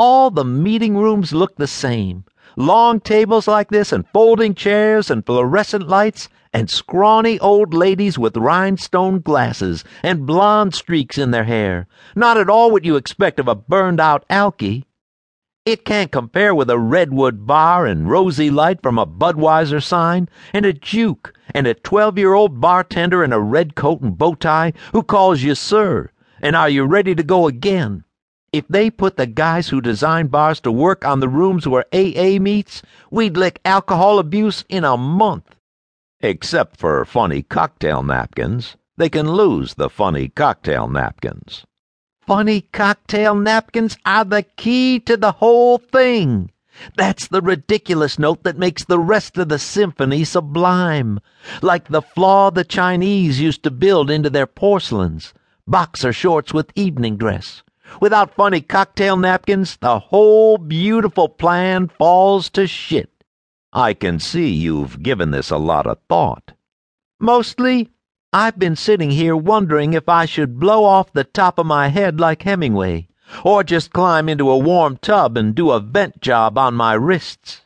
All the meeting rooms look the same. Long tables like this, and folding chairs, and fluorescent lights, and scrawny old ladies with rhinestone glasses, and blonde streaks in their hair. Not at all what you expect of a burned out alky. It can't compare with a redwood bar and rosy light from a Budweiser sign, and a juke, and a twelve year old bartender in a red coat and bow tie who calls you sir, and are you ready to go again? If they put the guys who design bars to work on the rooms where AA meets, we'd lick alcohol abuse in a month. Except for funny cocktail napkins. They can lose the funny cocktail napkins. Funny cocktail napkins are the key to the whole thing. That's the ridiculous note that makes the rest of the symphony sublime, like the flaw the Chinese used to build into their porcelains, boxer shorts with evening dress. Without funny cocktail napkins, the whole beautiful plan falls to shit. I can see you've given this a lot of thought. Mostly, I've been sitting here wondering if I should blow off the top of my head like Hemingway, or just climb into a warm tub and do a vent job on my wrists.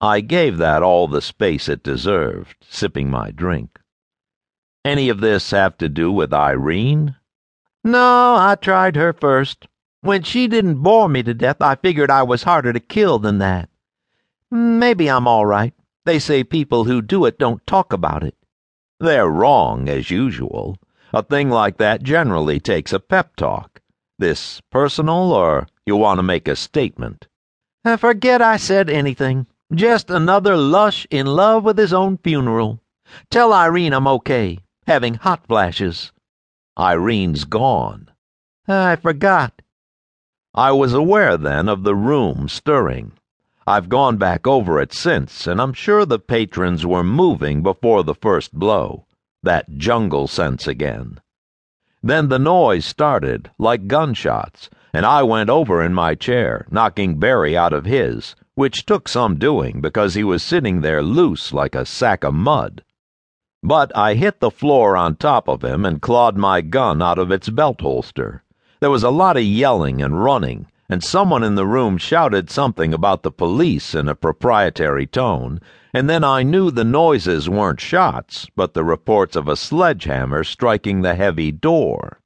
I gave that all the space it deserved, sipping my drink. Any of this have to do with Irene? No, I tried her first. When she didn't bore me to death, I figured I was harder to kill than that. Maybe I'm all right. They say people who do it don't talk about it. They're wrong, as usual. A thing like that generally takes a pep talk. This personal, or you want to make a statement? Uh, forget I said anything. Just another lush in love with his own funeral. Tell Irene I'm okay, having hot flashes. Irene's gone. I forgot. I was aware then of the room stirring. I've gone back over it since, and I'm sure the patrons were moving before the first blow. That jungle sense again. Then the noise started, like gunshots, and I went over in my chair, knocking Barry out of his, which took some doing because he was sitting there loose like a sack of mud. But I hit the floor on top of him and clawed my gun out of its belt holster. There was a lot of yelling and running, and someone in the room shouted something about the police in a proprietary tone, and then I knew the noises weren't shots, but the reports of a sledgehammer striking the heavy door.